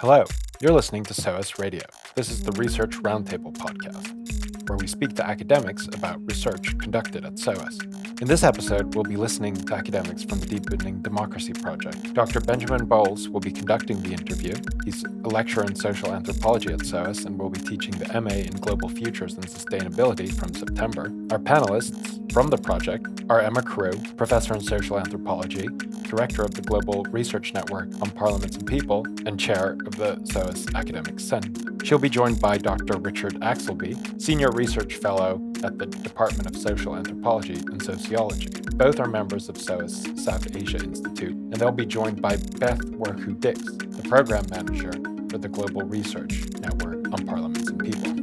Hello, you're listening to SOAS Radio. This is the Research Roundtable podcast, where we speak to academics about research conducted at SOAS. In this episode, we'll be listening to academics from the Deepening Democracy Project. Dr. Benjamin Bowles will be conducting the interview. He's a lecturer in social anthropology at SOAS and will be teaching the MA in Global Futures and Sustainability from September. Our panelists from the project are Emma Crewe, professor in social anthropology, director of the Global Research Network on Parliaments and People, and chair of the SOAS Academic Senate. She'll be joined by Dr. Richard Axelby, senior research fellow at the Department of Social Anthropology and Sociology. Both are members of SOAS South Asia Institute, and they'll be joined by Beth Worku Dix, the program manager for the Global Research Network on Parliaments and People.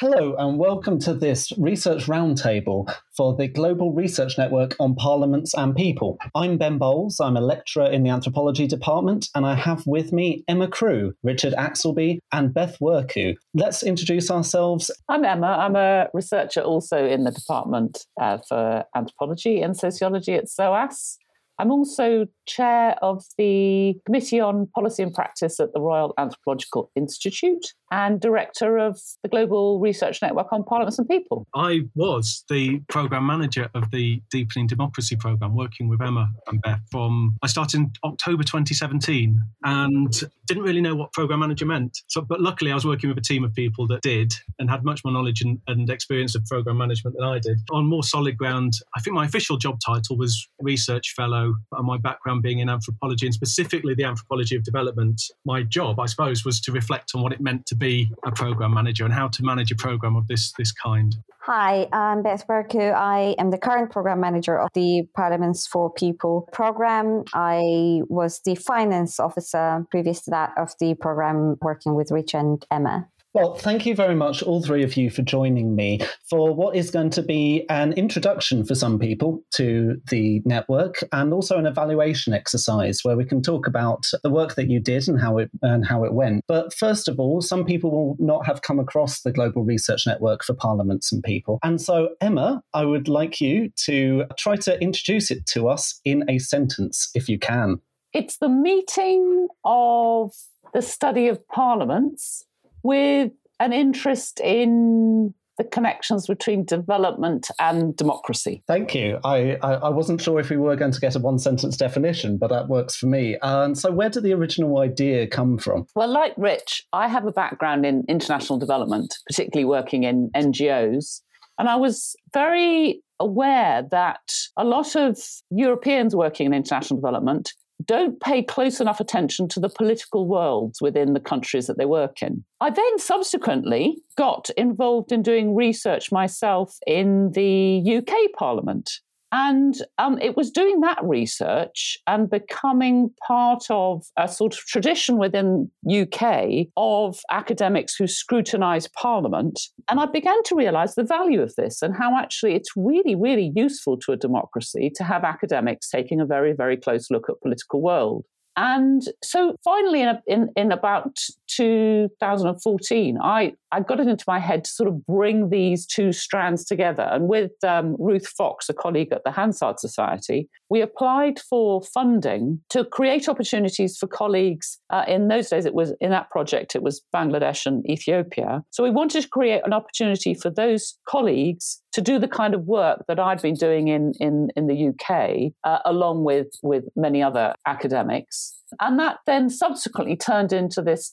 Hello, and welcome to this research roundtable for the Global Research Network on Parliaments and People. I'm Ben Bowles. I'm a lecturer in the anthropology department, and I have with me Emma Crewe, Richard Axelby, and Beth Worku. Let's introduce ourselves. I'm Emma. I'm a researcher also in the department uh, for anthropology and sociology at SOAS. I'm also chair of the Committee on Policy and Practice at the Royal Anthropological Institute and director of the Global Research Network on Parliaments and People. I was the program manager of the Deepening Democracy program, working with Emma and Beth from I started in October 2017 and didn't really know what program manager meant. So, but luckily, I was working with a team of people that did and had much more knowledge and, and experience of program management than I did. On more solid ground, I think my official job title was research fellow, and my background being in anthropology and specifically the anthropology of development. My job, I suppose, was to reflect on what it meant to be a program manager and how to manage a program of this this kind. Hi, I'm Beth Worku. I am the current program manager of the Parliaments for People program. I was the finance officer previous to that of the program working with Rich and Emma. Well, thank you very much, all three of you, for joining me for what is going to be an introduction for some people to the network and also an evaluation exercise where we can talk about the work that you did and how it and how it went. But first of all, some people will not have come across the Global Research Network for Parliaments and People. And so, Emma, I would like you to try to introduce it to us in a sentence, if you can. It's the meeting of the study of parliaments with an interest in the connections between development and democracy. Thank you. I, I, I, wasn't sure if we were going to get a one sentence definition, but that works for me. And so, where did the original idea come from? Well, like Rich, I have a background in international development, particularly working in NGOs. And I was very aware that a lot of Europeans working in international development don't pay close enough attention to the political worlds within the countries that they work in. I then subsequently got involved in doing research myself in the UK Parliament. And um, it was doing that research and becoming part of a sort of tradition within UK of academics who scrutinise Parliament. And I began to realise the value of this and how actually it's really, really useful to a democracy to have academics taking a very, very close look at political world. And so finally, in, in, in, about 2014, I, I got it into my head to sort of bring these two strands together. And with um, Ruth Fox, a colleague at the Hansard Society, we applied for funding to create opportunities for colleagues. Uh, in those days, it was in that project, it was Bangladesh and Ethiopia. So we wanted to create an opportunity for those colleagues to do the kind of work that I'd been doing in, in, in the UK, uh, along with, with many other academics. And that then subsequently turned into this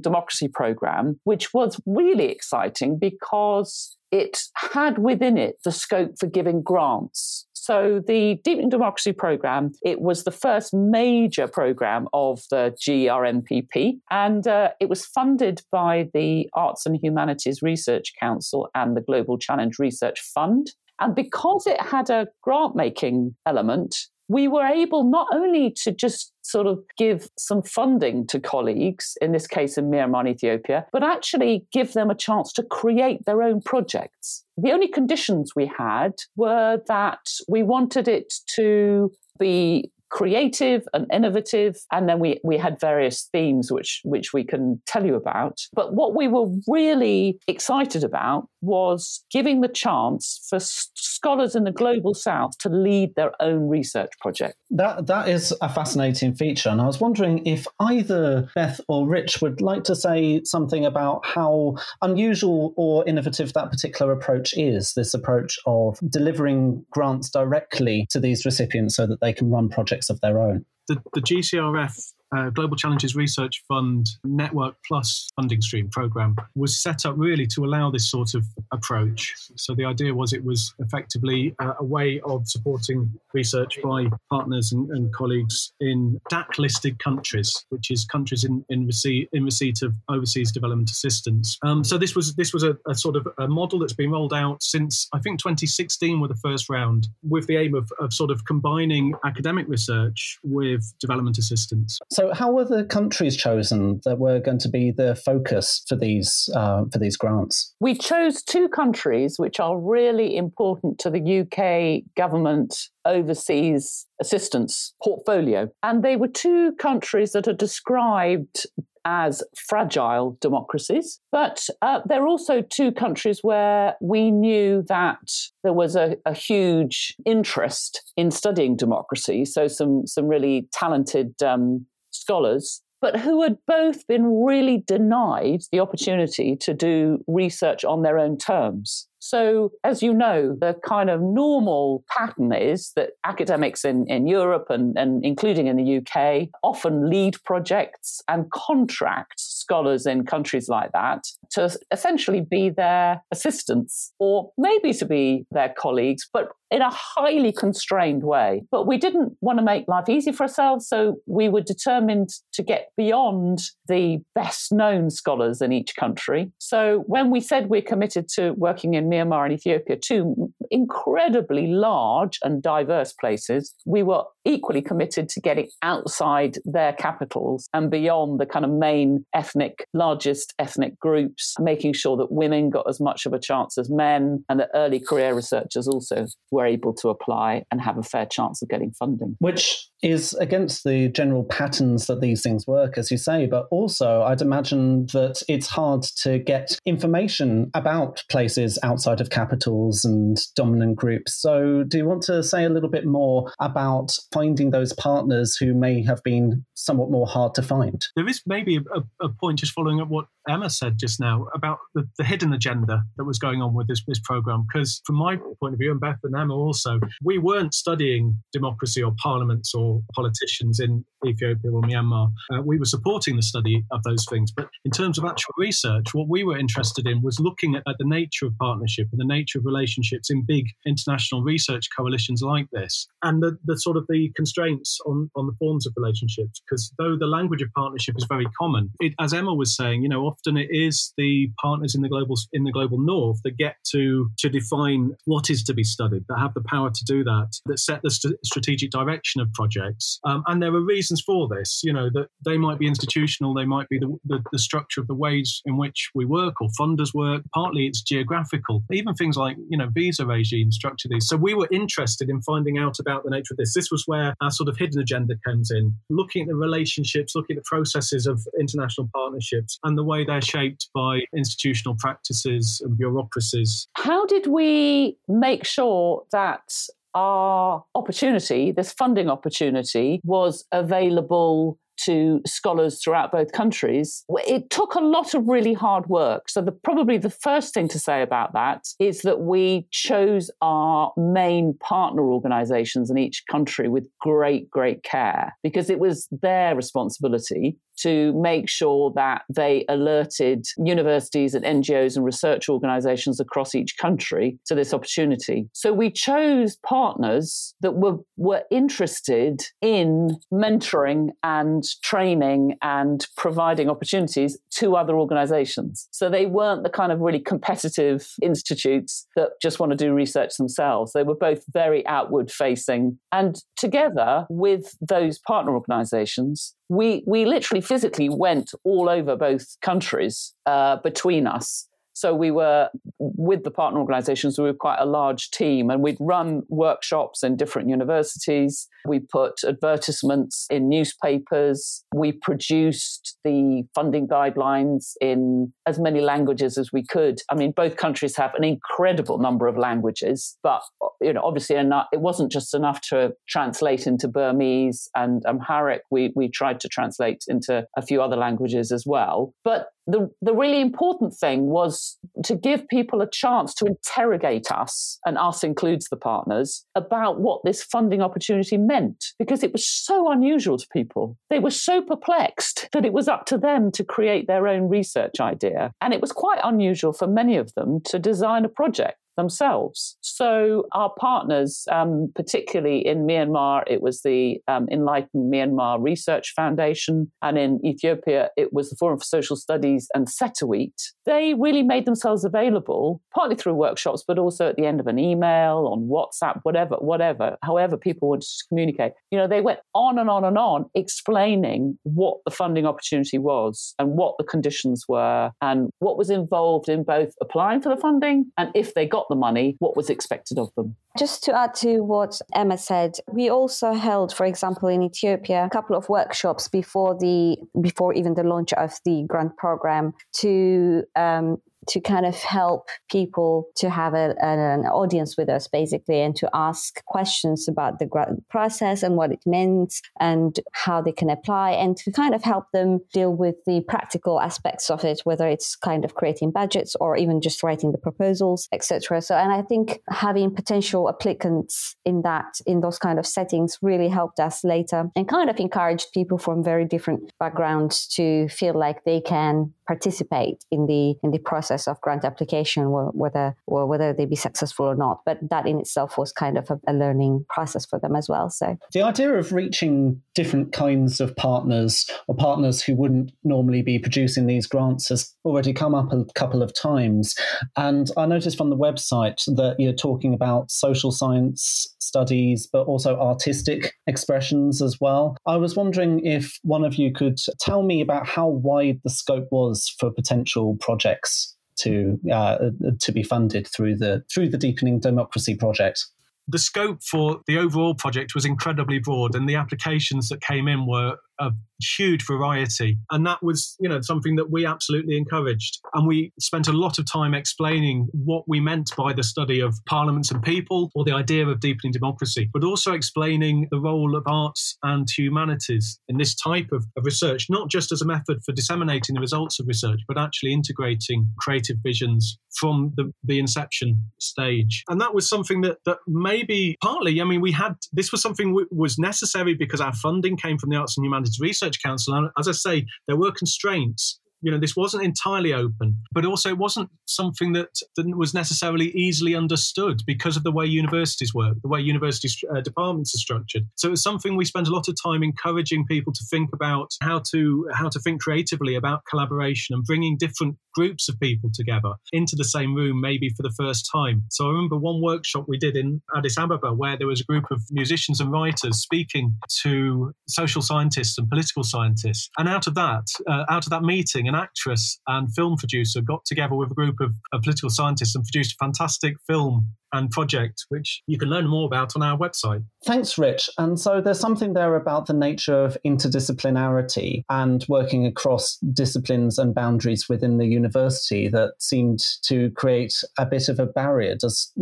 democracy program, which was really exciting because it had within it the scope for giving grants. So the Deepening Democracy Program, it was the first major program of the GRNPP, and uh, it was funded by the Arts and Humanities Research Council and the Global Challenge Research Fund. And because it had a grant making element, we were able not only to just sort of give some funding to colleagues, in this case in Myanmar, and Ethiopia, but actually give them a chance to create their own projects. The only conditions we had were that we wanted it to be creative and innovative. And then we, we had various themes which, which we can tell you about. But what we were really excited about was giving the chance for scholars in the global south to lead their own research project. That that is a fascinating feature, and I was wondering if either Beth or Rich would like to say something about how unusual or innovative that particular approach is. This approach of delivering grants directly to these recipients so that they can run projects of their own. The, the GCRF uh, Global Challenges Research Fund Network Plus funding stream program was set up really to allow this sort of approach. So the idea was it was effectively a, a way of supporting research by partners and, and colleagues in DAC listed countries, which is countries in, in, receipt, in receipt of overseas development assistance. Um, so this was this was a, a, sort of a model that's been rolled out since I think 2016 were the first round, with the aim of, of sort of combining academic research with development assistance. So, how were the countries chosen that were going to be the focus for these uh, for these grants? We chose two countries which are really important to the UK government overseas assistance portfolio, and they were two countries that are described as fragile democracies. But uh, there are also two countries where we knew that there was a, a, huge interest in studying democracy. So some some really talented um, scholars, but who had both been really denied the opportunity to do research on their own terms. So, as you know, the kind of normal pattern is that academics in, in Europe and, and including in the UK often lead projects and contract scholars in countries like that to essentially be their assistants or maybe to be their colleagues, but in a highly constrained way. But we didn't want to make life easy for ourselves, so we were determined to get beyond the best known scholars in each country. So when we said we're committed to working in Myanmar and Ethiopia, two incredibly large and diverse places, we were equally committed to getting outside their capitals and beyond the kind of main ethnic, largest ethnic groups, making sure that women got as much of a chance as men and that early career researchers also were able to apply and have a fair chance of getting funding. Which is against the general patterns that these things work, as you say, but also I'd imagine that it's hard to get information about places outside of capitals and dominant groups. So, do you want to say a little bit more about finding those partners who may have been somewhat more hard to find? There is maybe a, a point just following up what Emma said just now about the, the hidden agenda that was going on with this, this program. Because from my point of view, and Beth and Emma also, we weren't studying democracy or parliaments or politicians in Ethiopia or Myanmar. Uh, we were supporting the study of those things. But in terms of actual research, what we were interested in was looking at, at the nature of partnership and the nature of relationships in big international research coalitions like this, and the, the sort of the constraints on, on the forms of relationships. Because though the language of partnership is very common, it, as Emma was saying, you know, often it is the partners in the global in the global north that get to to define what is to be studied, that have the power to do that, that set the st- strategic direction of projects. Um, and there are reasons for this. You know that they might be institutional, they might be the, the, the structure of the ways in which we work or funders work. Partly it's geographical. Even things like you know visa regimes structure these. So we were interested in finding out about the nature of this. This was where our sort of hidden agenda comes in, looking at the relationships, looking at the processes of international partnerships and the way they're shaped by institutional practices and bureaucracies. How did we make sure that our opportunity, this funding opportunity, was available to scholars throughout both countries. It took a lot of really hard work. So, the, probably the first thing to say about that is that we chose our main partner organizations in each country with great, great care because it was their responsibility to make sure that they alerted universities and NGOs and research organizations across each country to this opportunity. So we chose partners that were, were interested in mentoring and training and providing opportunities to other organizations. So they weren't the kind of really competitive institutes that just want to do research themselves. They were both very outward facing. And together with those partner organizations, we we literally physically went all over both countries uh, between us So we were with the partner organizations, we were quite a large team and we'd run workshops in different universities. We put advertisements in newspapers. We produced the funding guidelines in as many languages as we could. I mean, both countries have an incredible number of languages, but you know, obviously enough, it wasn't just enough to translate into Burmese and um, Amharic. We, we tried to translate into a few other languages as well. But the, the really important thing was to give people a chance to interrogate us, and us includes the partners, about what this funding opportunity meant, because it was so unusual to people. They were so perplexed that it was up to them to create their own research idea. And it was quite unusual for many of them to design a project themselves. So our partners, um, particularly in Myanmar, it was the um, Enlightened Myanmar Research Foundation, and in Ethiopia, it was the Forum for Social Studies and Setaweet. They really made themselves available, partly through workshops, but also at the end of an email, on WhatsApp, whatever, whatever, however people wanted to communicate. You know, they went on and on and on explaining what the funding opportunity was and what the conditions were and what was involved in both applying for the funding and if they got the money, what was expected of them. Just to add to what Emma said, we also held, for example, in Ethiopia, a couple of workshops before the before even the launch of the grant program to um, to kind of help people to have a, an audience with us basically and to ask questions about the process and what it means and how they can apply and to kind of help them deal with the practical aspects of it whether it's kind of creating budgets or even just writing the proposals etc so and i think having potential applicants in that in those kind of settings really helped us later and kind of encouraged people from very different backgrounds to feel like they can participate in the in the process of grant application, whether or whether they be successful or not. But that in itself was kind of a, a learning process for them as well. So the idea of reaching different kinds of partners or partners who wouldn't normally be producing these grants has already come up a couple of times. And I noticed from the website that you're talking about social science studies, but also artistic expressions as well. I was wondering if one of you could tell me about how wide the scope was for potential projects to uh, to be funded through the through the deepening democracy project the scope for the overall project was incredibly broad and the applications that came in were of huge variety. And that was, you know, something that we absolutely encouraged. And we spent a lot of time explaining what we meant by the study of parliaments and people or the idea of deepening democracy, but also explaining the role of arts and humanities in this type of, of research, not just as a method for disseminating the results of research, but actually integrating creative visions from the, the inception stage. And that was something that, that maybe partly, I mean, we had, this was something was necessary because our funding came from the Arts and Humanities Research Council. And as I say, there were constraints you know this wasn't entirely open but also it wasn't something that, that was necessarily easily understood because of the way universities work the way university uh, departments are structured. So it's something we spent a lot of time encouraging people to think about how to how to think creatively about collaboration and bringing different groups of people together into the same room maybe for the first time. So i remember one workshop we did in addis ababa where there was a group of musicians and writers speaking to social scientists and political scientists. And out of that uh, out of that meeting an actress and film producer got together with a group of, of political scientists and produced a fantastic film and project, which you can learn more about on our website. Thanks, Rich. And so there's something there about the nature of interdisciplinarity and working across disciplines and boundaries within the university that seemed to create a bit of a barrier. Does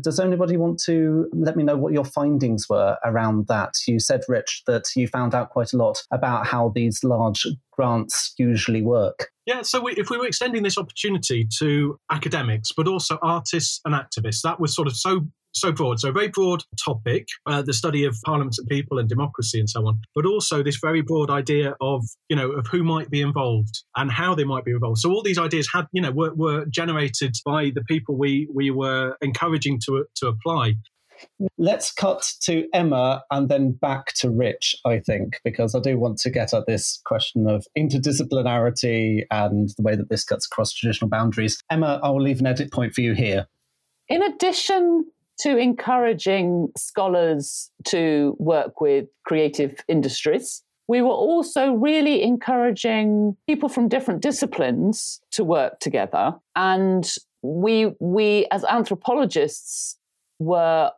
does anybody want to let me know what your findings were around that? You said, Rich, that you found out quite a lot about how these large grants usually work. Yeah, so we, if we were extending this opportunity to academics, but also artists and activists, that was sort of so so broad, so very broad topic, uh, the study of parliaments and people and democracy and so on, but also this very broad idea of, you know, of who might be involved and how they might be involved. So all these ideas had, you know, were, were generated by the people we, we were encouraging to, to apply. Let's cut to Emma and then back to Rich, I think, because I do want to get at this question of interdisciplinarity and the way that this cuts across traditional boundaries. Emma, I will leave an edit point for you here. In addition to encouraging scholars to work with creative industries, we were also really encouraging people from different disciplines to work together. And we, we as anthropologists, were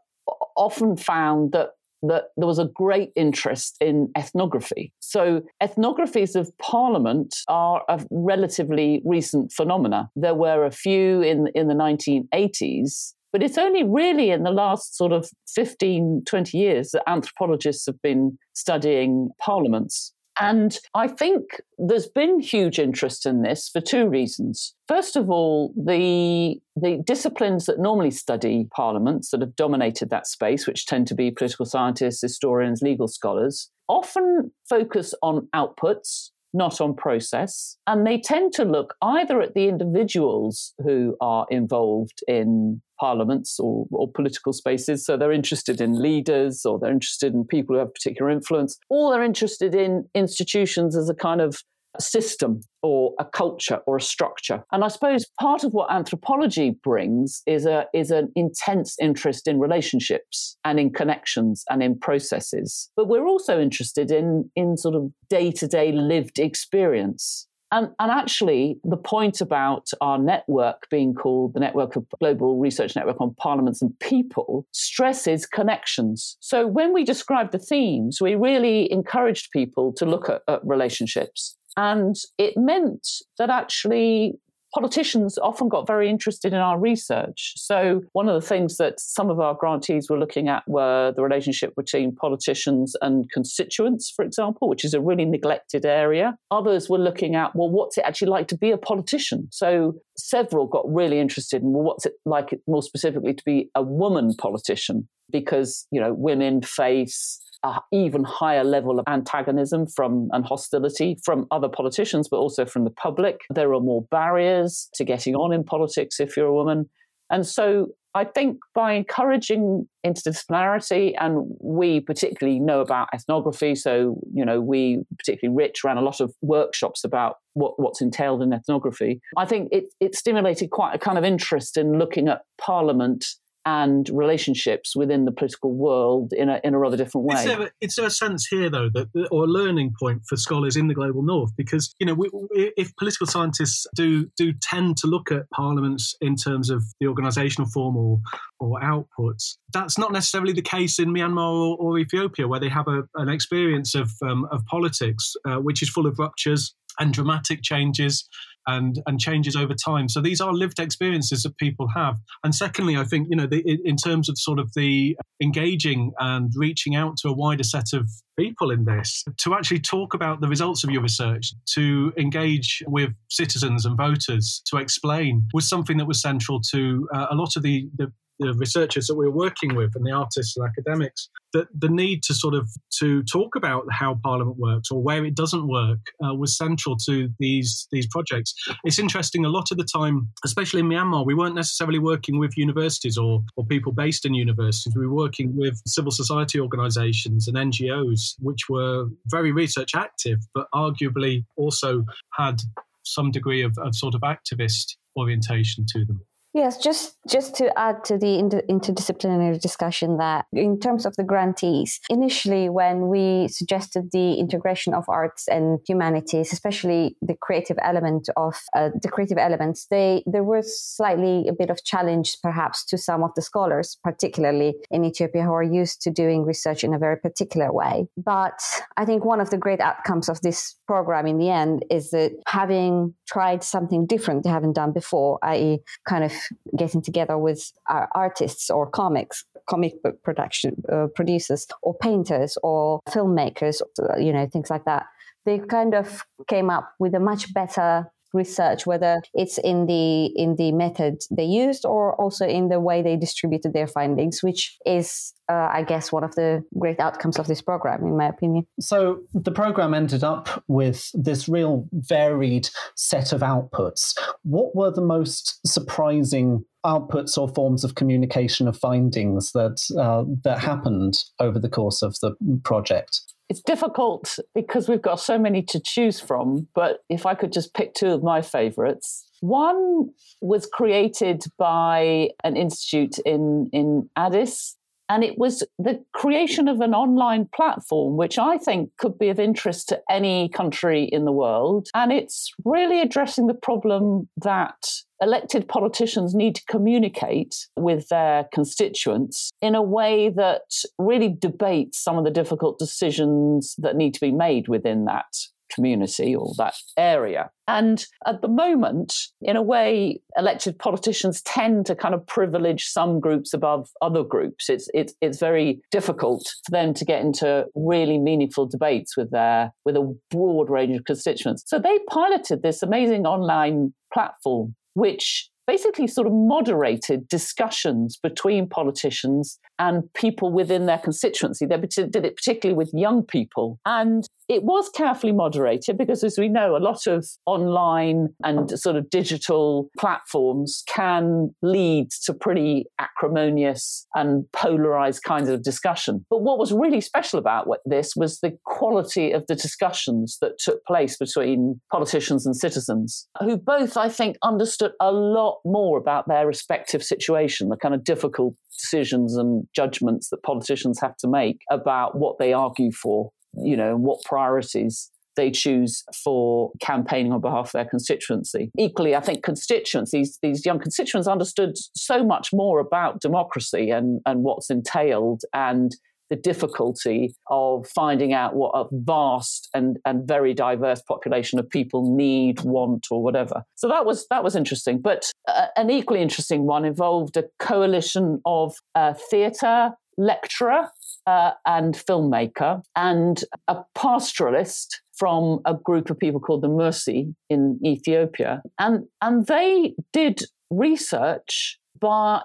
often found that that there was a great interest in ethnography. So, ethnographies of parliament are a relatively recent phenomena. There were a few in, in the 1980s, but it's only really in the last sort of 15, 20 years that anthropologists have been studying parliaments. And I think there's been huge interest in this for two reasons. First of all, the, the disciplines that normally study parliaments that have dominated that space, which tend to be political scientists, historians, legal scholars, often focus on outputs not on process. And they tend to look either at the individuals who are involved in parliaments or, or, political spaces. So they're interested in leaders or they're interested in people who have particular influence, or they're interested in institutions as a kind of system or a culture or a structure. And I suppose part of what anthropology brings is a is an intense interest in relationships and in connections and in processes. But we're also interested in in sort of day-to-day lived experience. And, and, actually, the point about our network being called the Network of Global Research Network on Parliaments and People stresses connections. So, when we described the themes, we really encouraged people to look at, at relationships and it meant that actually politicians often got very interested in our research. So, one of the things that some of our grantees were looking at were the relationship between politicians and constituents, for example, which is a really neglected area. Others were looking at, well, what's it actually like to be a politician? So, several got really interested in, well, what's it like more specifically to be a woman politician? Because, you know, women face a even higher level of antagonism from and hostility from other politicians, but also from the public. There are more barriers to getting on in politics if you're a woman. And so I think by encouraging interdisciplinarity, and we particularly know about ethnography, so you know we particularly Rich ran a lot of workshops about what, what's entailed in ethnography. I think it, it stimulated quite a kind of interest in looking at Parliament and relationships within the political world in a, in a rather different way. Is there, is there a sense here, though, that or a learning point for scholars in the global north? Because you know, we, if political scientists do do tend to look at parliaments in terms of the organisational form or or outputs, that's not necessarily the case in Myanmar or, or Ethiopia, where they have a, an experience of um, of politics uh, which is full of ruptures and dramatic changes and and changes over time. So these are lived experiences that people have. And secondly, I think you know the, in terms of sort of the engaging and reaching out to a wider set of people in this to actually talk about the results of your research, to engage with citizens and voters, to explain was something that was central to uh, a lot of the, the the researchers that we were working with and the artists and academics that the need to sort of to talk about how parliament works or where it doesn't work uh, was central to these these projects. It's interesting a lot of the time especially in myanmar we weren't necessarily working with universities or or people based in universities. We were working with civil society organizations and ngos which were very research active but arguably also had some degree of, of sort of activist orientation to them Yes, just just to add to the inter- interdisciplinary discussion that in terms of the grantees, initially when we suggested the integration of arts and humanities, especially the creative element of uh, the creative elements, they there was slightly a bit of challenge perhaps to some of the scholars, particularly in Ethiopia, who are used to doing research in a very particular way. But I think one of the great outcomes of this program in the end is that having tried something different they haven't done before, i.e., kind of getting together with artists or comics comic book production uh, producers or painters or filmmakers you know things like that. They kind of came up with a much better research whether it's in the in the method they used or also in the way they distributed their findings which is uh, i guess one of the great outcomes of this program in my opinion. So the program ended up with this real varied set of outputs. What were the most surprising outputs or forms of communication of findings that uh, that happened over the course of the project it's difficult because we've got so many to choose from. But if I could just pick two of my favorites, one was created by an institute in, in Addis And it was the creation of an online platform, which I think could be of interest to any country in the world. And it's really addressing the problem that elected politicians need to communicate with their constituents in a way that really debates some of the difficult decisions that need to be made within that community or that area. And at the moment, in a way, elected politicians tend to kind of privilege some groups above other groups. It's it's it's very difficult for them to get into really meaningful debates with their with a broad range of constituents. So they piloted this amazing online platform which basically sort of moderated discussions between politicians and people within their constituency. They did it particularly with young people. And it was carefully moderated because, as we know, a lot of online and sort of digital platforms can lead to pretty acrimonious and polarized kinds of discussion. But what was really special about this was the quality of the discussions that took place between politicians and citizens, who both, I think, understood a lot more about their respective situation, the kind of difficult decisions and judgments that politicians have to make about what they argue for you know, what priorities they choose for campaigning on behalf of their constituency. Equally, I think constituencies, these young constituents understood so much more about democracy and, and what's entailed and the difficulty of finding out what a vast and, and very diverse population of people need, want, or whatever. So that was that was interesting. But uh, an equally interesting one involved a coalition of uh, theatre lecturer uh, and filmmaker and a pastoralist from a group of people called the Mursi in Ethiopia. And, and they did research by,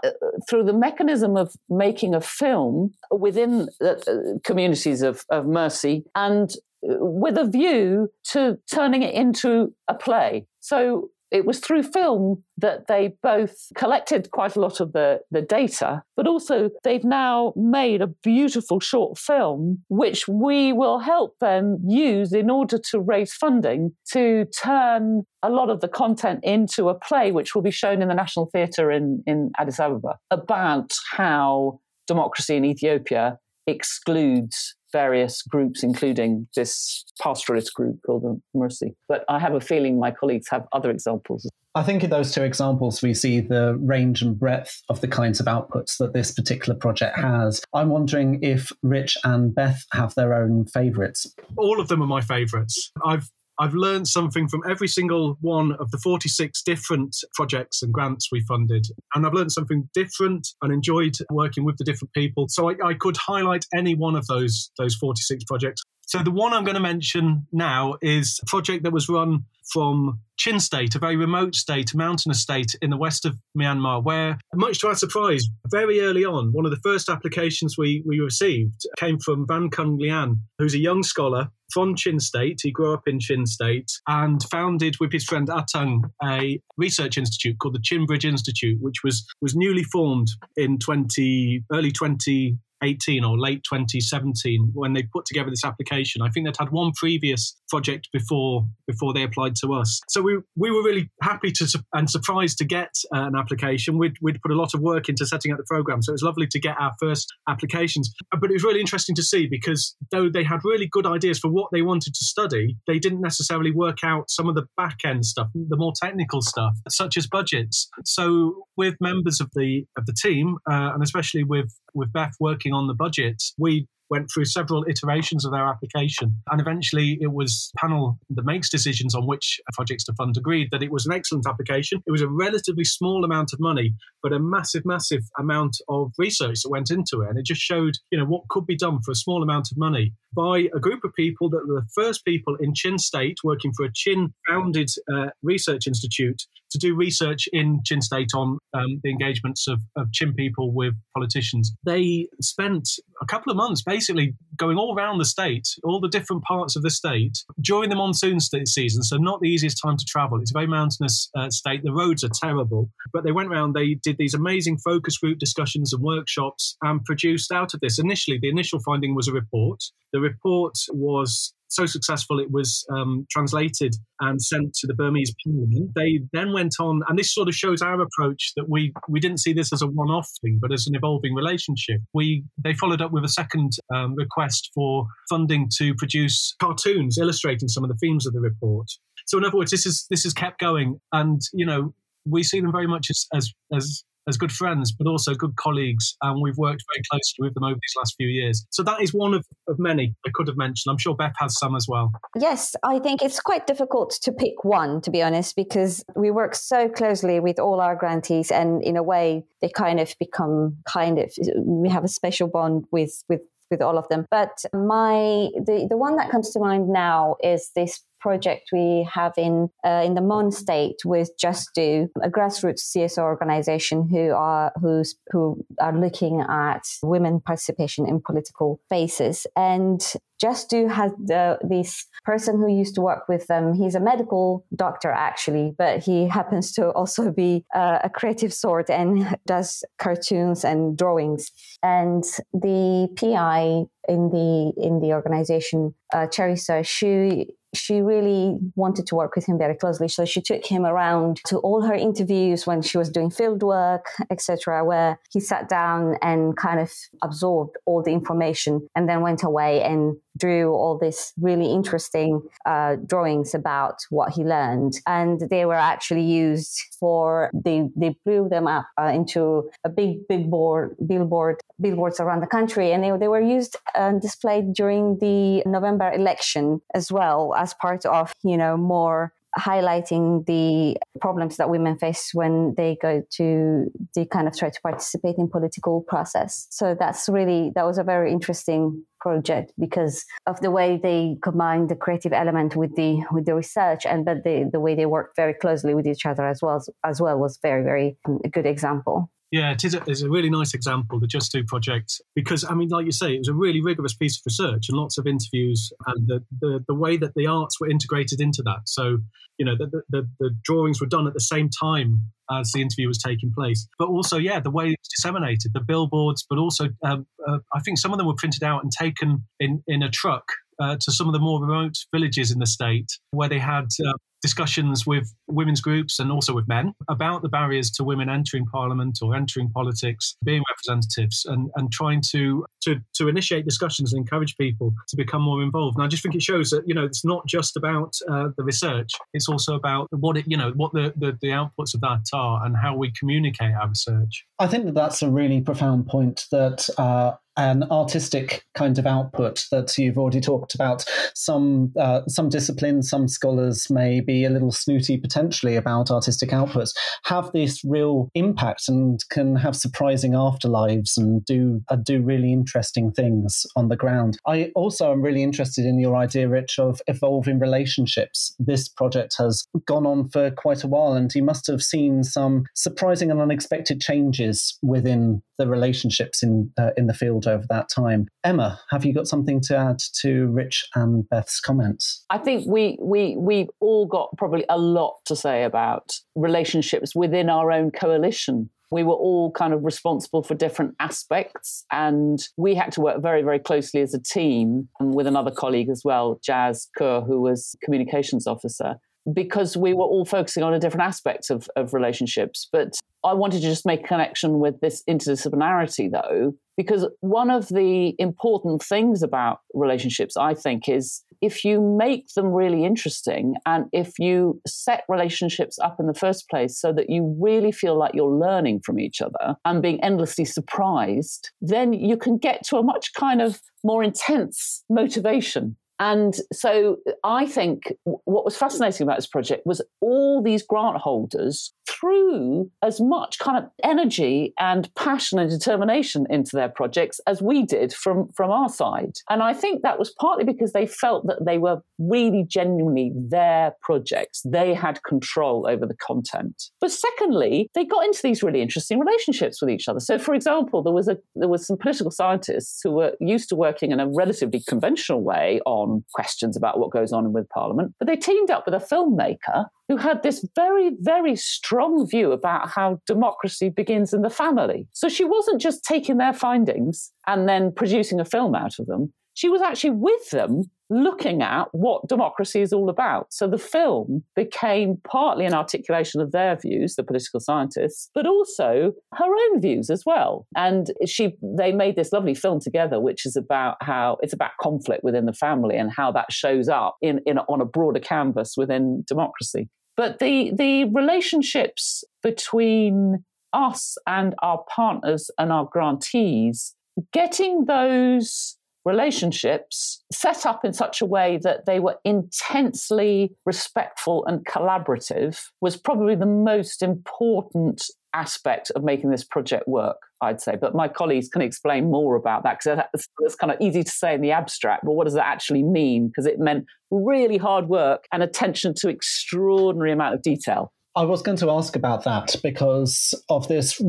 through the mechanism of making a film within uh, communities of, of Mursi and uh, with a view to turning it into a play. So it was through film that they both collected quite a lot of the, the data, but also they've now made a beautiful short film, which we will help them use in order to raise funding to turn a lot of the content into a play, which will be shown in the National Theatre in, in Addis Ababa about how democracy in Ethiopia excludes various groups, including this pastoralist group called the Mursi. But I have a feeling my colleagues have other examples. I think in those two examples, we see the range and breadth of the kinds of outputs that this particular project has. I'm wondering if Rich and Beth have their own favourites. All of them are my favourites. I've I've learned something from every single one of the 46 different projects and grants we funded. And I've learned something different and enjoyed working with the different people. So I, I could highlight any one of those, those 46 projects. So the one I'm going to mention now is a project that was run from Chin State, a very remote state, mountainous state in the west of Myanmar, where, much to our surprise, very early on, one of the first applications we, we received came from Van Kung Lian, who's a young scholar from Chin State. He grew up in Chin State and founded with his friend Atung a research institute called the Chin Bridge Institute, which was was newly formed in 20 early 20 18 or late 2017 when they put together this application. I think they'd had one previous project before before they applied to us. So we we were really happy to and surprised to get uh, an application. We'd we'd put a lot of work into setting up the program, so it was lovely to get our first applications. But it was really interesting to see because though they had really good ideas for what they wanted to study, they didn't necessarily work out some of the back end stuff, the more technical stuff, such as budgets. So with members of the of the team, uh, and especially with with Beth working on the budget, we went through several iterations of their application. And eventually it was panel that makes decisions on which projects to fund agreed that it was an excellent application. It was a relatively small amount of money, but a massive, massive amount of research that went into it. And it just showed, you know, what could be done for a small amount of money by a group of people that were the first people in Chin State working for a Chin founded uh, research institute to do research in Chin State on um, the engagements of, of Chin people with politicians. They spent a couple of months basically going all around the state, all the different parts of the state during the monsoon season. So, not the easiest time to travel. It's a very mountainous uh, state. The roads are terrible. But they went around, they did these amazing focus group discussions and workshops and produced out of this. Initially, the initial finding was a report. The report was so successful it was um, translated and sent to the Burmese parliament. They then went on, and this sort of shows our approach that we we didn't see this as a one-off thing, but as an evolving relationship. We they followed up with a second um, request for funding to produce cartoons illustrating some of the themes of the report. So in other words, this is this has kept going, and you know we see them very much as as, as as good friends, but also good colleagues. And we've worked very closely with them over these last few years. So that is one of, of many I could have mentioned. I'm sure Beth has some as well. Yes, I think it's quite difficult to pick one, to be honest, because we work so closely with all our grantees. And in a way, they kind of become kind of, we have a special bond with, with with all of them. But my the, the one that comes to mind now is this project we have in uh, in the Mon state with Just Do, a grassroots CSO organization who are who's who are looking at women participation in political spaces. And Just Do has uh, this person who used to work with them. He's a medical doctor actually, but he happens to also be uh, a creative sort and does cartoons and drawings. And the PI in the in the organization, uh, Charissa, she she really wanted to work with him very closely. So she took him around to all her interviews when she was doing field work, etc., where he sat down and kind of absorbed all the information and then went away and drew all these really interesting uh, drawings about what he learned. And they were actually used for, they, they blew them up uh, into a big, big board, billboard, billboards around the country. And they, they were used and displayed during the November election as well as part of, you know, more highlighting the problems that women face when they go to they kind of try to participate in political process. So that's really that was a very interesting project because of the way they combined the creative element with the with the research and but the the way they worked very closely with each other as well as, as well was very very um, a good example yeah, it is a, it's a really nice example, the Just Do project, because, I mean, like you say, it was a really rigorous piece of research and lots of interviews and the, the, the way that the arts were integrated into that. So, you know, the, the, the drawings were done at the same time as the interview was taking place. But also, yeah, the way it's disseminated, the billboards, but also, um, uh, I think some of them were printed out and taken in, in a truck uh, to some of the more remote villages in the state where they had uh, discussions with women's groups and also with men about the barriers to women entering parliament or entering politics, being representatives, and, and trying to, to to initiate discussions and encourage people to become more involved. And I just think it shows that you know it's not just about uh, the research; it's also about what it you know what the, the the outputs of that are and how we communicate our research. I think that that's a really profound point that uh, an artistic kind of output that you've already talked about. Some uh, some disciplines, some scholars may be a little snooty potentially about artistic outputs, have this real impact and can have surprising afterlives and do uh, do really interesting things on the ground. I also am really interested in your idea, Rich, of evolving relationships. This project has gone on for quite a while, and you must have seen some surprising and unexpected changes within the relationships in uh, in the field over that time. Emma, have you got something to add to Rich and Beth's comments? I think we we we've all got probably a lot to say about relationships within our own coalition. We were all kind of responsible for different aspects, and we had to work very, very closely as a team um, with another colleague as well, Jazz Kerr, who was communications officer because we were all focusing on a different aspect of, of relationships. But I wanted to just make a connection with this interdisciplinarity, though, because one of the important things about relationships, I think, is if you make them really interesting and if you set relationships up in the first place so that you really feel like you're learning from each other and being endlessly surprised, then you can get to a much kind of more intense motivation and so I think what was fascinating about this project was all these grant holders threw as much kind of energy and passion and determination into their projects as we did from, from our side. And I think that was partly because they felt that they were really genuinely their projects. They had control over the content. But secondly, they got into these really interesting relationships with each other. So for example, there was a there was some political scientists who were used to working in a relatively conventional way on on questions about what goes on with Parliament. But they teamed up with a filmmaker who had this very, very strong view about how democracy begins in the family. So she wasn't just taking their findings and then producing a film out of them. She was actually with them looking at what democracy is all about. So the film became partly an articulation of their views, the political scientists, but also her own views as well. And she they made this lovely film together, which is about how it's about conflict within the family and how that shows up in, in on a broader canvas within democracy. But the the relationships between us and our partners and our grantees, getting those relationships set up in such a way that they were intensely respectful and collaborative was probably the most important aspect of making this project work, I'd say. But my colleagues can explain more about that because it's kind of easy to say in the abstract, but what does that actually mean? Because it meant really hard work and attention to extraordinary amount of detail. I was going to ask about that because of this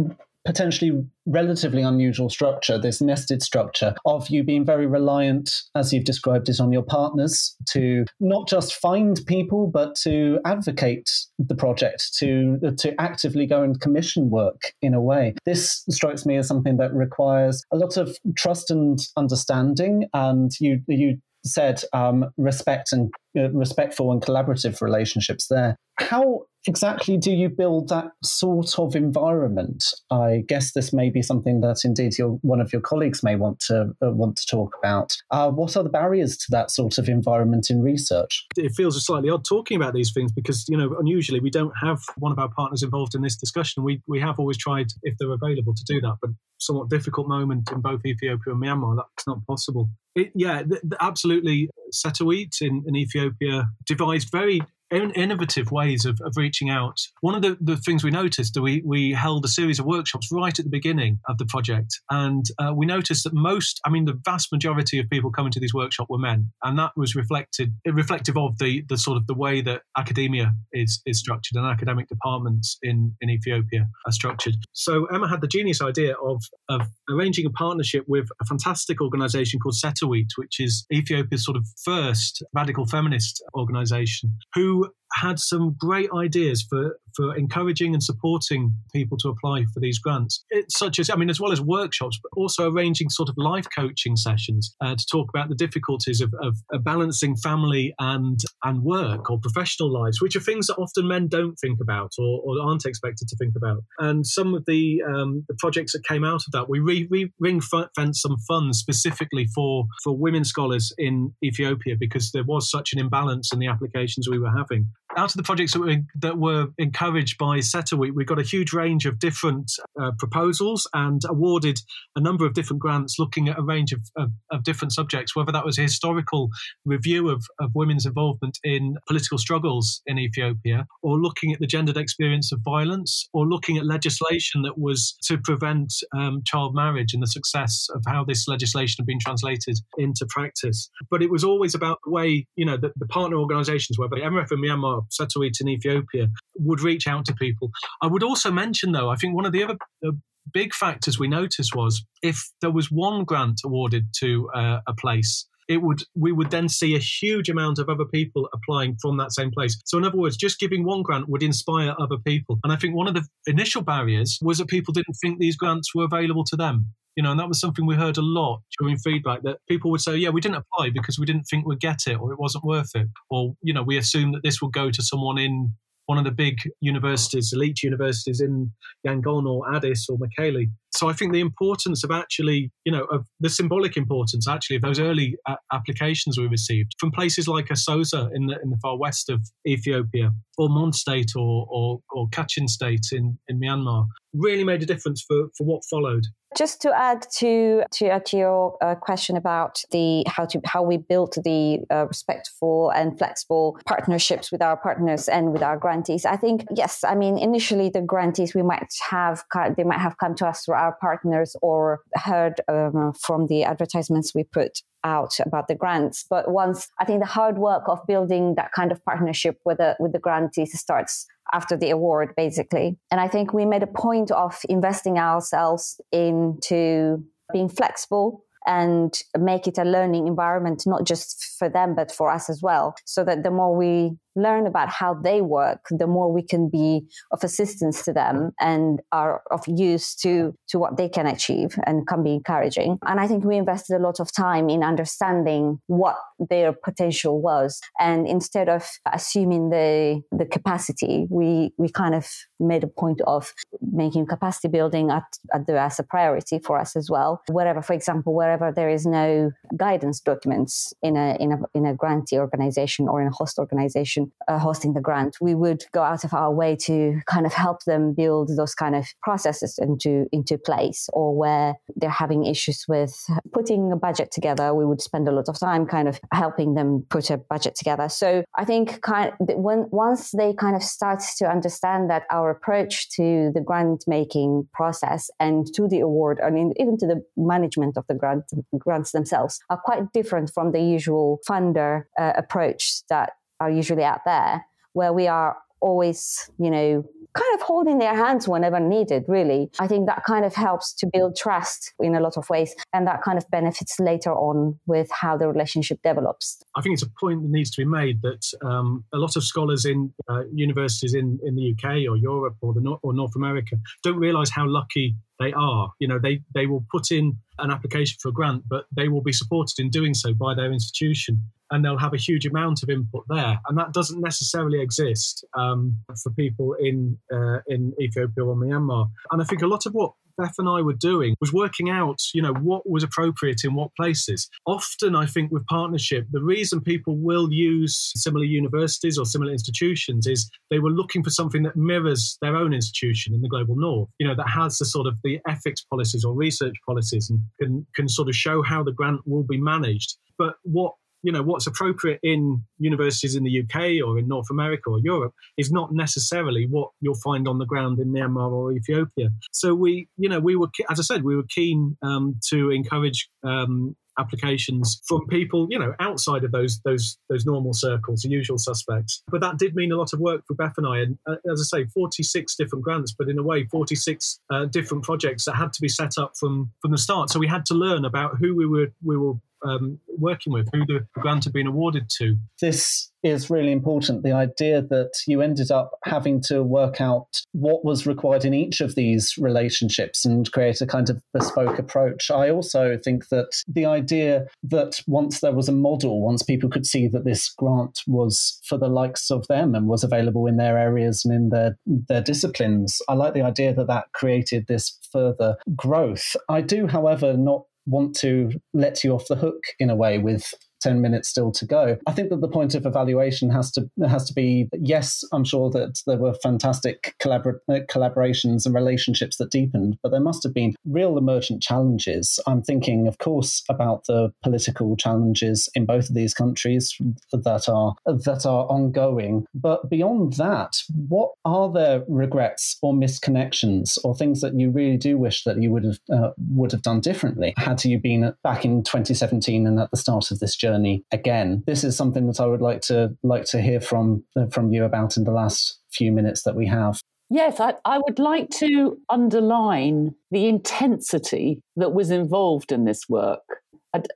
potentially relatively unusual structure, this nested structure of you being very reliant, as you've described it, on your partners to not just find people, but to advocate the project, to to actively go and commission work in a way. This strikes me as something that requires a lot of trust and understanding, and you you said um, respect and uh, respectful and collaborative relationships there. How exactly do you build that sort of environment? I guess this may be something that indeed your, one of your colleagues may want to uh, want to talk about. Uh, what are the barriers to that sort of environment in research? It feels slightly odd talking about these things because you know unusually we don't have one of our partners involved in this discussion. We we have always tried if they're available to do that, but somewhat difficult moment in both Ethiopia and Myanmar that's not possible. It, yeah, th- absolutely. Setawit in, in Ethiopia devised very innovative ways of, of reaching out. One of the, the things we noticed that we, we held a series of workshops right at the beginning of the project. And uh, we noticed that most, I mean, the vast majority of people coming to these workshops were men. And that was reflected, reflective of the, the sort of the way that academia is, is structured and academic departments in, in Ethiopia are structured. So Emma had the genius idea of, of arranging a partnership with a fantastic organization called Setawit, which is Ethiopia's sort of first radical feminist organization, who to had some great ideas for, for encouraging and supporting people to apply for these grants. Such as, I mean, as well as workshops, but also arranging sort of life coaching sessions uh, to talk about the difficulties of, of, of, balancing family and, and work or professional lives, which are things that often men don't think about or, or aren't expected to think about. And some of the, um, the projects that came out of that, we re, re, ring fenced some funds specifically for, for women scholars in Ethiopia because there was such an imbalance in the applications we were having out of the projects that were, that were encouraged by Setawit, we got a huge range of different uh, proposals and awarded a number of different grants looking at a range of, of, of different subjects, whether that was a historical review of, of women's involvement in political struggles in Ethiopia, or looking at the gendered experience of violence, or looking at legislation that was to prevent um, child marriage and the success of how this legislation had been translated into practice. But it was always about the way, you know, the, the partner organizations, were, whether MRF in Myanmar Setawit in Ethiopia, would reach out to people. I would also mention, though, I think one of the other uh, big factors we noticed was if there was one grant awarded to uh, a place, it would we would then see a huge amount of other people applying from that same place. So in other words, just giving one grant would inspire other people. And I think one of the initial barriers was that people didn't think these grants were available to them you know, and that was something we heard a lot during feedback that people would say, yeah, we didn't apply because we didn't think we'd get it or it wasn't worth it. Or, you know, we assumed that this would go to someone in one of the big universities, elite universities in Yangon or Addis or Mekelle. So I think the importance of actually, you know, of the symbolic importance actually of those early uh, applications we received from places like Asosa in the in the far west of Ethiopia, or Mon State, or or, or Kachin State in in Myanmar, really made a difference for for what followed. Just to add to to, to your uh, question about the how to how we built the uh, respectful and flexible partnerships with our partners and with our grantees, I think yes. I mean, initially the grantees we might have they might have come to us through our partners or heard um, from the advertisements we put out about the grants. But once I think the hard work of building that kind of partnership with the with the grantees starts after the award, basically. And I think we made a point of investing ourselves into being flexible and make it a learning environment, not just for them, but for us as well. So that the more we learn about how they work, the more we can be of assistance to them and are of use to, to what they can achieve and can be encouraging. And I think we invested a lot of time in understanding what their potential was. And instead of assuming the, the capacity, we, we kind of made a point of making capacity building at, at the, as a priority for us as well. Wherever, for example, wherever there is no guidance documents in a, in a, in a grantee organization or in a host organization uh, hosting the grant, we would go out of our way to kind of help them build those kind of processes into, into place or where they're having issues with putting a budget together, we would spend a lot of time kind of helping them put a budget together. So I think kind of when once they kind of start to understand that our approach to the grant making process and to the award, I mean even to the management of the grant grants themselves are quite different from the usual funder uh, approach that are usually out there, where we are always, you know, kind of holding their hands whenever needed, really. I think that kind of helps to build trust in a lot of ways. And that kind of benefits later on with how the relationship develops. I think it's a point that needs to be made that um, a lot of scholars in uh, universities in, in the UK or Europe or, the, or North America don't realize how lucky they are. You know, they, they will put in an application for a grant, but they will be supported in doing so by their institution and they'll have a huge amount of input there. And that doesn't necessarily exist um, for people in uh, in Ethiopia or Myanmar. And I think a lot of what Beth and I were doing was working out, you know, what was appropriate in what places. Often, I think with partnership, the reason people will use similar universities or similar institutions is they were looking for something that mirrors their own institution in the global north, you know, that has the sort of the ethics policies or research policies and can, can sort of show how the grant will be managed. But what you know what's appropriate in universities in the UK or in North America or Europe is not necessarily what you'll find on the ground in Myanmar or Ethiopia. So we, you know, we were, as I said, we were keen um, to encourage um, applications from people, you know, outside of those those those normal circles, the usual suspects. But that did mean a lot of work for Beth and I. And uh, as I say, 46 different grants, but in a way, 46 uh, different projects that had to be set up from from the start. So we had to learn about who we were we were um, working with, who the grant had been awarded to. This is really important. The idea that you ended up having to work out what was required in each of these relationships and create a kind of bespoke approach. I also think that the idea that once there was a model, once people could see that this grant was for the likes of them and was available in their areas and in their, their disciplines, I like the idea that that created this further growth. I do, however, not want to let you off the hook in a way with 10 minutes still to go. I think that the point of evaluation has to has to be yes, I'm sure that there were fantastic collabor- uh, collaborations and relationships that deepened, but there must have been real emergent challenges. I'm thinking, of course, about the political challenges in both of these countries that are that are ongoing. But beyond that, what are there regrets or misconnections or things that you really do wish that you would have uh, would have done differently had you been back in 2017 and at the start of this journey? Journey again. This is something that I would like to like to hear from from you about in the last few minutes that we have. Yes, I, I would like to underline the intensity that was involved in this work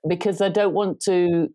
because I don't want to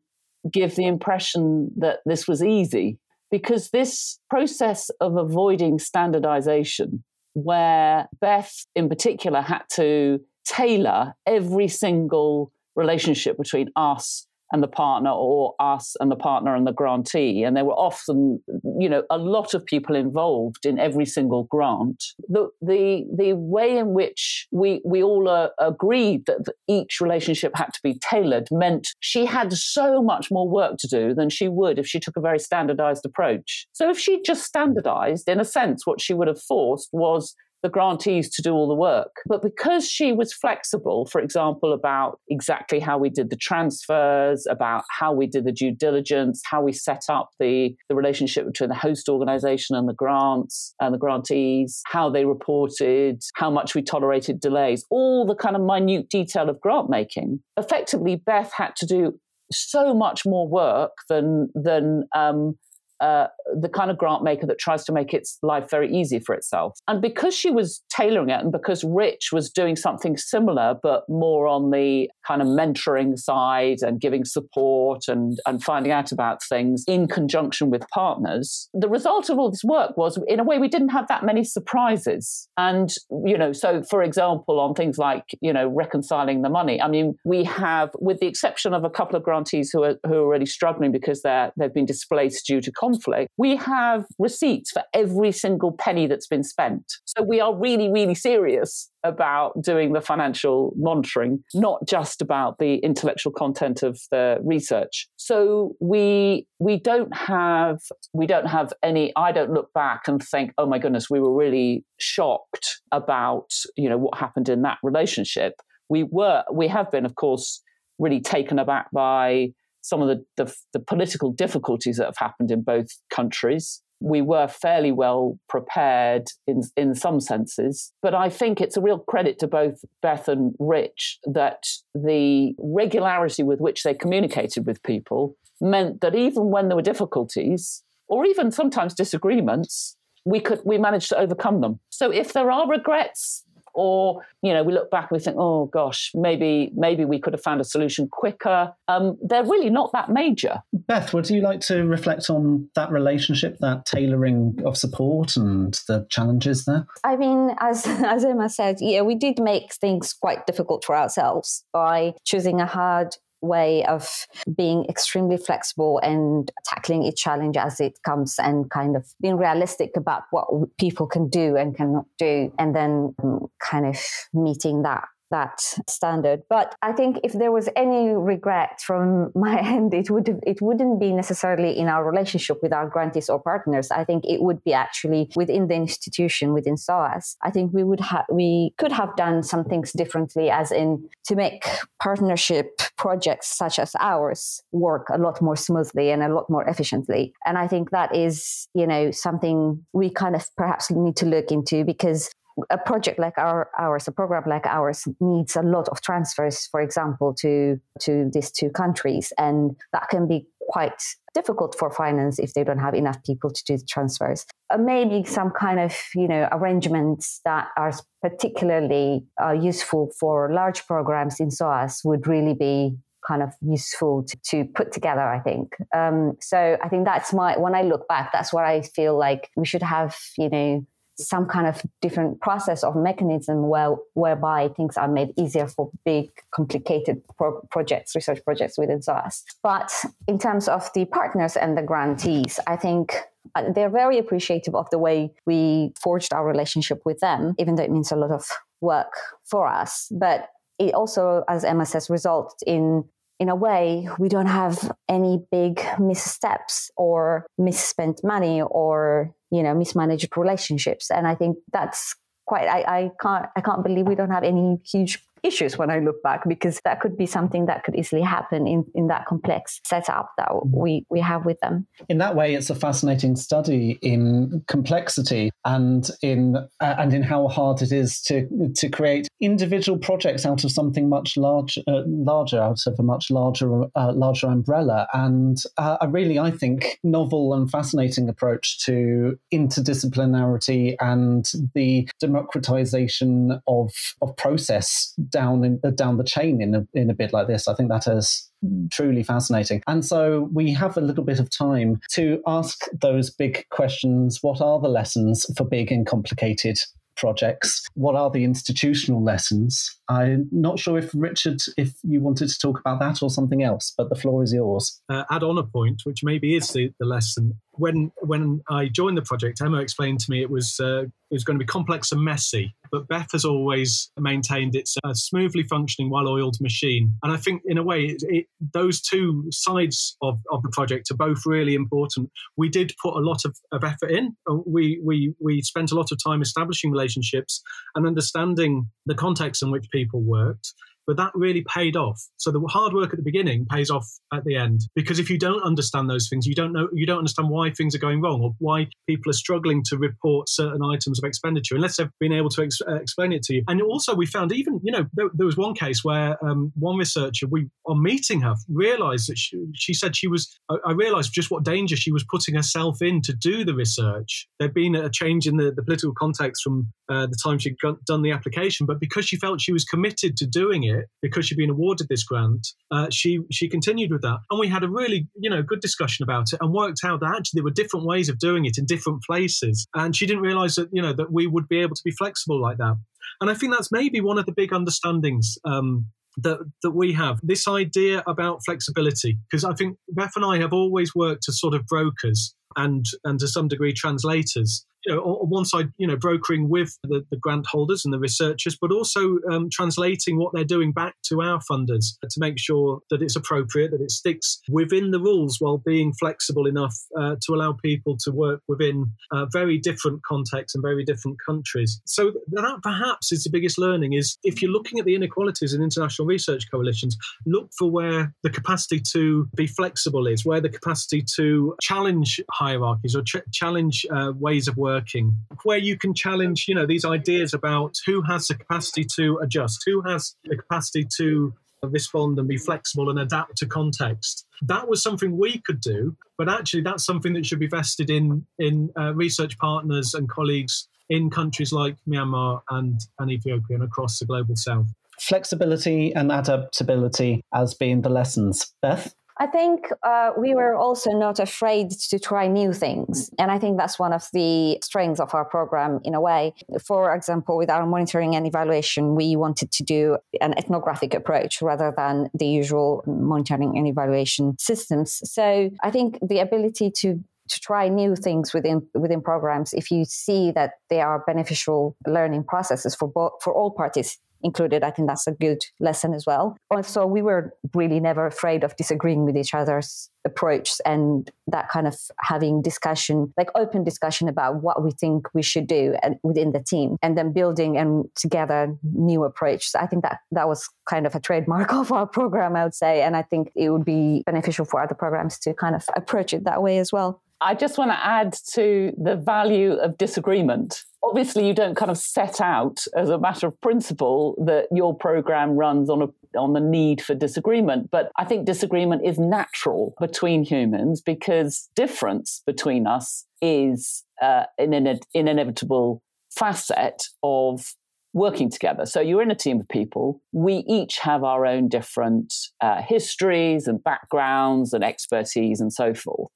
give the impression that this was easy because this process of avoiding standardization, where Beth in particular had to tailor every single relationship between us and the partner or us and the partner and the grantee. And there were often you know a lot of people involved in every single grant. The the the way in which we we all uh, agreed that each relationship had to be tailored meant she had so much more work to do than she would if she took a very standardized approach. So if she just standardized in a sense what she would have forced was the grantees to do all the work. But because she was flexible, for example, about exactly how we did the transfers, about how we did the due diligence, how we set up the, the relationship between the host organization and the grants and the grantees, how they reported, how much we tolerated delays, all the kind of minute detail of grant making, effectively Beth had to do so much more work than than um, uh, the kind of grant maker that tries to make its life very easy for itself. And because she was tailoring it, and because Rich was doing something similar, but more on the kind of mentoring side and giving support and, and finding out about things in conjunction with partners, the result of all this work was, in a way, we didn't have that many surprises. And, you know, so for example, on things like, you know, reconciling the money, I mean, we have, with the exception of a couple of grantees who are, who are already struggling because they're, they've been displaced due to conflict, we have receipts for every single penny that's been spent. So we are really, really serious about doing the financial monitoring, not just about the intellectual content of the research. So we we don't have we don't have any I don't look back and think, oh my goodness, we were really shocked about, you know, what happened in that relationship. We were we have been, of course, really taken aback by some of the, the, the political difficulties that have happened in both countries we were fairly well prepared in in some senses. But I think it's a real credit to both Beth and Rich that the regularity with which they communicated with people meant that even when there were difficulties or even sometimes disagreements, we could we managed to overcome them. So if there are regrets, or you know we look back and we think oh gosh maybe maybe we could have found a solution quicker. Um, they're really not that major. Beth would you like to reflect on that relationship that tailoring of support and the challenges there? I mean as as emma said yeah we did make things quite difficult for ourselves by choosing a hard way of being extremely flexible and tackling each challenge as it comes and kind of being realistic about what people can do and cannot do and then um, kind of meeting that that standard. But I think if there was any regret from my end, it would it wouldn't be necessarily in our relationship with our grantees or partners. I think it would be actually within the institution, within SOAS. I think we would have we could have done some things differently, as in to make partnership projects such as ours work a lot more smoothly and a lot more efficiently. And I think that is, you know, something we kind of perhaps need to look into because a project like our, ours, a program like ours, needs a lot of transfers, for example, to to these two countries, and that can be quite difficult for finance if they don't have enough people to do the transfers. Uh, maybe some kind of you know arrangements that are particularly uh, useful for large programs in SOAS would really be kind of useful to, to put together i think um, so i think that's my when i look back that's what i feel like we should have you know some kind of different process or mechanism where, whereby things are made easier for big, complicated pro- projects, research projects within SOAS. But in terms of the partners and the grantees, I think uh, they're very appreciative of the way we forged our relationship with them, even though it means a lot of work for us. But it also, as Emma says, resulted in in a way, we don't have any big missteps or misspent money or you know mismanaged relationships. And i think that's quite I, I can't i can't believe we don't have any huge issues when I look back because that could be something that could easily happen in, in that complex setup that we, we have with them. In that way, it's a fascinating study in complexity and in uh, and in how hard it is to to create individual projects out of something much large, uh, larger, out of a much larger uh, larger umbrella. And uh, a really, I think, novel and fascinating approach to interdisciplinarity and the democratization of of process down in, uh, down the chain in a, in a bit like this. I think that is truly fascinating. And so we have a little bit of time to ask those big questions. What are the lessons for big and complicated projects? What are the institutional lessons? I'm not sure if Richard, if you wanted to talk about that or something else, but the floor is yours. Uh, add on a point, which maybe is the, the lesson. When when I joined the project, Emma explained to me it was uh, it was going to be complex and messy. But Beth has always maintained it's a smoothly functioning, well-oiled machine. And I think, in a way, it, it, those two sides of, of the project are both really important. We did put a lot of, of effort in. We, we, we spent a lot of time establishing relationships and understanding the context in which people worked but that really paid off. So the hard work at the beginning pays off at the end because if you don't understand those things, you don't know, you don't understand why things are going wrong or why people are struggling to report certain items of expenditure unless they've been able to ex- uh, explain it to you. And also, we found even, you know, there, there was one case where um, one researcher, we on meeting her, realised that she, she, said she was. I, I, realised just what danger she was putting herself in to do the research. There'd been a change in the, the political context from uh, the time she'd done the application, but because she felt she was committed to doing it, because she'd been awarded this grant, uh, she she continued with that, and we had a really you know good discussion about it and worked out that actually there were different ways of doing it in different places, and she didn't realise that you know that we would be able to be flexible like that. And I think that's maybe one of the big understandings um, that that we have this idea about flexibility. Because I think Beth and I have always worked as sort of brokers and and to some degree translators you know, on one side, you know, brokering with the, the grant holders and the researchers, but also um, translating what they're doing back to our funders to make sure that it's appropriate, that it sticks within the rules while being flexible enough uh, to allow people to work within uh, very different contexts and very different countries. So that perhaps is the biggest learning is if you're looking at the inequalities in international research coalitions, look for where the capacity to be flexible is, where the capacity to challenge hierarchies or ch- challenge uh, ways of working where you can challenge, you know, these ideas about who has the capacity to adjust, who has the capacity to respond and be flexible and adapt to context. That was something we could do, but actually that's something that should be vested in in uh, research partners and colleagues in countries like Myanmar and, and Ethiopia and across the global south. Flexibility and adaptability as being the lessons. Beth? I think uh, we were also not afraid to try new things. And I think that's one of the strengths of our program in a way. For example, with our monitoring and evaluation, we wanted to do an ethnographic approach rather than the usual monitoring and evaluation systems. So I think the ability to to try new things within within programs if you see that they are beneficial learning processes for both for all parties included. I think that's a good lesson as well. Also, we were really never afraid of disagreeing with each other's approach and that kind of having discussion, like open discussion about what we think we should do within the team, and then building and together new approaches. I think that that was kind of a trademark of our program, I would say, and I think it would be beneficial for other programs to kind of approach it that way as well. I just want to add to the value of disagreement. Obviously, you don't kind of set out as a matter of principle that your program runs on a on the need for disagreement, but I think disagreement is natural between humans because difference between us is uh, an, an inevitable facet of working together. So you're in a team of people. We each have our own different uh, histories and backgrounds and expertise and so forth.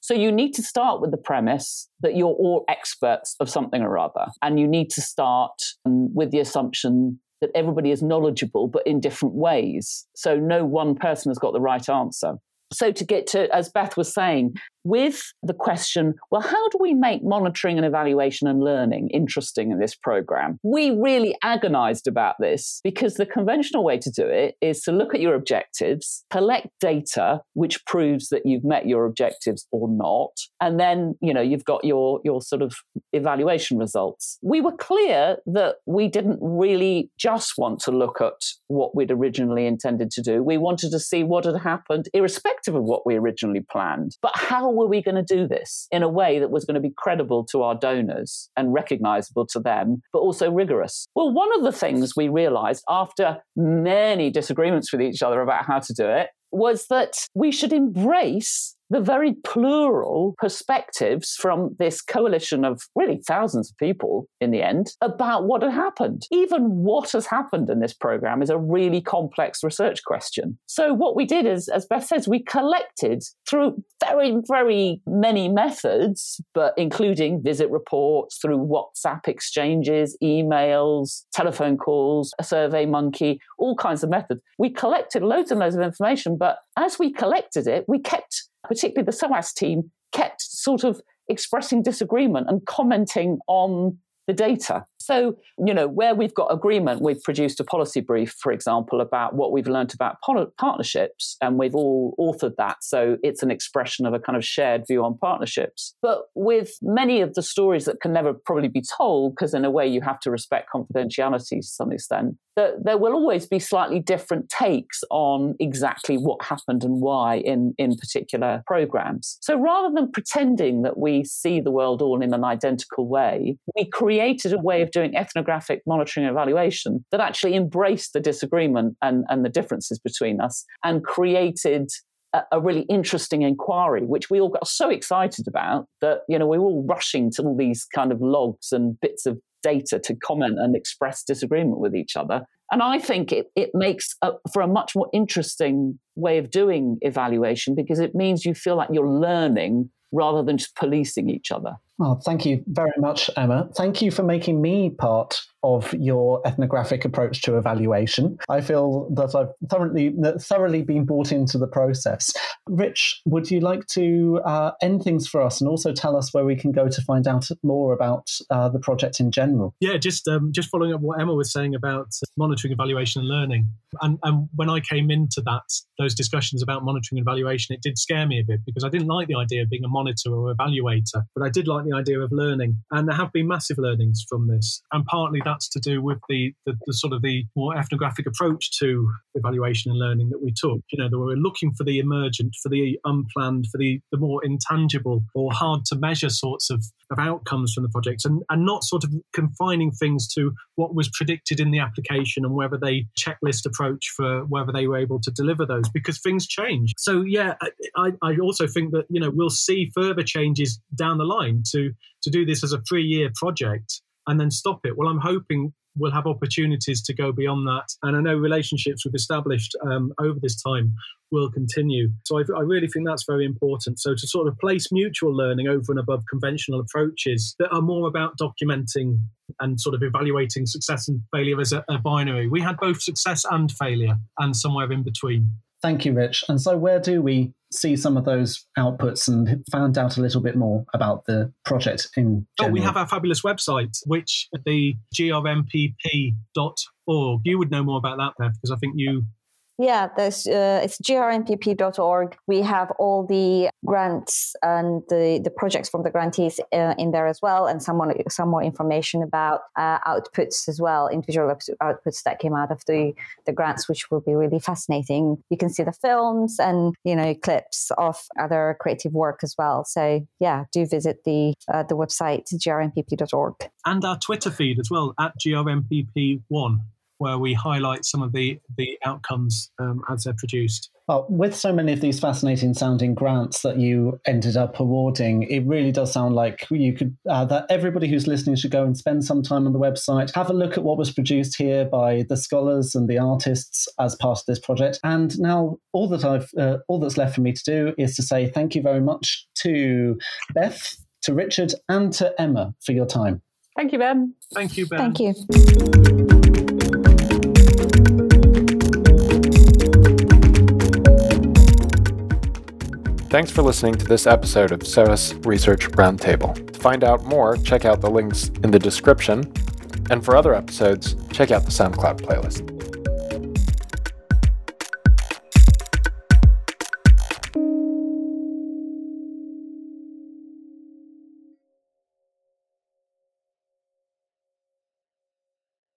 So you need to start with the premise that you're all experts of something or other. And you need to start um, with the assumption that everybody is knowledgeable, but in different ways. So no one person has got the right answer. So to get to, as Beth was saying, with the question, well, how do we make monitoring and evaluation and learning interesting in this program? We really agonized about this because the conventional way to do it is to look at your objectives, collect data which proves that you've met your objectives or not, and then, you know, you've got your your sort of evaluation results. We were clear that we didn't really just want to look at what we'd originally intended to do. We wanted to see what had happened irrespective of what we originally planned. But how were we going to do this in a way that was going to be credible to our donors and recognizable to them, but also rigorous? Well, one of the things we realized after many disagreements with each other about how to do it was that we should embrace the very plural perspectives from this coalition of really thousands of people in the end about what had happened. Even what has happened in this program is a really complex research question. So, what we did is, as Beth says, we collected through very, very many methods, but including visit reports, through WhatsApp exchanges, emails, telephone calls, a survey monkey, all kinds of methods. We collected loads and loads of information, but as we collected it, we kept particularly the SOAS team, kept sort of expressing disagreement and commenting on the data. So, you know, where we've got agreement, we've produced a policy brief, for example, about what we've learned about partnerships, and we've all authored that. So it's an expression of a kind of shared view on partnerships. But with many of the stories that can never probably be told, because in a way you have to respect confidentiality to some extent, that there will always be slightly different takes on exactly what happened and why in, in particular programs. So rather than pretending that we see the world all in an identical way, we created a way of doing ethnographic monitoring and evaluation that actually embraced the disagreement and, and the differences between us and created a, a really interesting inquiry, which we all got so excited about that, you know, we were all rushing to all these kind of logs and bits of data to comment and express disagreement with each other. And I think it, it makes a, for a much more interesting way of doing evaluation because it means you feel like you're learning rather than just policing each other. Well, thank you very much, Emma. Thank you for making me part of your ethnographic approach to evaluation. I feel that I've thoroughly thoroughly been brought into the process. Rich, would you like to uh, end things for us and also tell us where we can go to find out more about uh, the project in general? Yeah, just um, just following up what Emma was saying about monitoring, evaluation, and learning. And, and when I came into that those discussions about monitoring and evaluation, it did scare me a bit because I didn't like the idea of being a monitor or evaluator, but I did like the idea of learning. And there have been massive learnings from this, and partly that's to do with the, the, the, sort of the more ethnographic approach to evaluation and learning that we took. You know, that we were looking for the emergent, for the unplanned, for the, the more intangible or hard to measure sorts of, of outcomes from the project and, and not sort of confining things to what was predicted in the application and whether they checklist approach for whether they were able to deliver those because things change. So yeah, I, I also think that, you know, we'll see further changes down the line to to do this as a three year project and then stop it. Well, I'm hoping we'll have opportunities to go beyond that. And I know relationships we've established um, over this time will continue. So I, I, really think that's very important. So to sort of place mutual learning over and above conventional approaches that are more about documenting and sort of evaluating success and failure as a, a binary. We had both success and failure and somewhere in between. Thank you, Rich. And so, where do we see some of those outputs and found out a little bit more about the project in general? Oh, we have our fabulous website, which the grnpp.org. You would know more about that, Bev, because I think you yeah, there's, uh, it's grnpp.org. We have all the grants and the, the projects from the grantees uh, in there as well, and some more, some more information about uh, outputs as well, individual outputs that came out of the, the grants, which will be really fascinating. You can see the films and you know clips of other creative work as well. So yeah, do visit the uh, the website grnpp.org and our Twitter feed as well at grnpp1 where we highlight some of the the outcomes um, as they're produced. Well, with so many of these fascinating sounding grants that you ended up awarding, it really does sound like you could uh, that everybody who's listening should go and spend some time on the website, have a look at what was produced here by the scholars and the artists as part of this project. And now, all that I've uh, all that's left for me to do is to say thank you very much to Beth, to Richard, and to Emma for your time. Thank you, Ben. Thank you, Ben. Thank you. Thanks for listening to this episode of SOAS Research Roundtable. To find out more, check out the links in the description. And for other episodes, check out the SoundCloud playlist.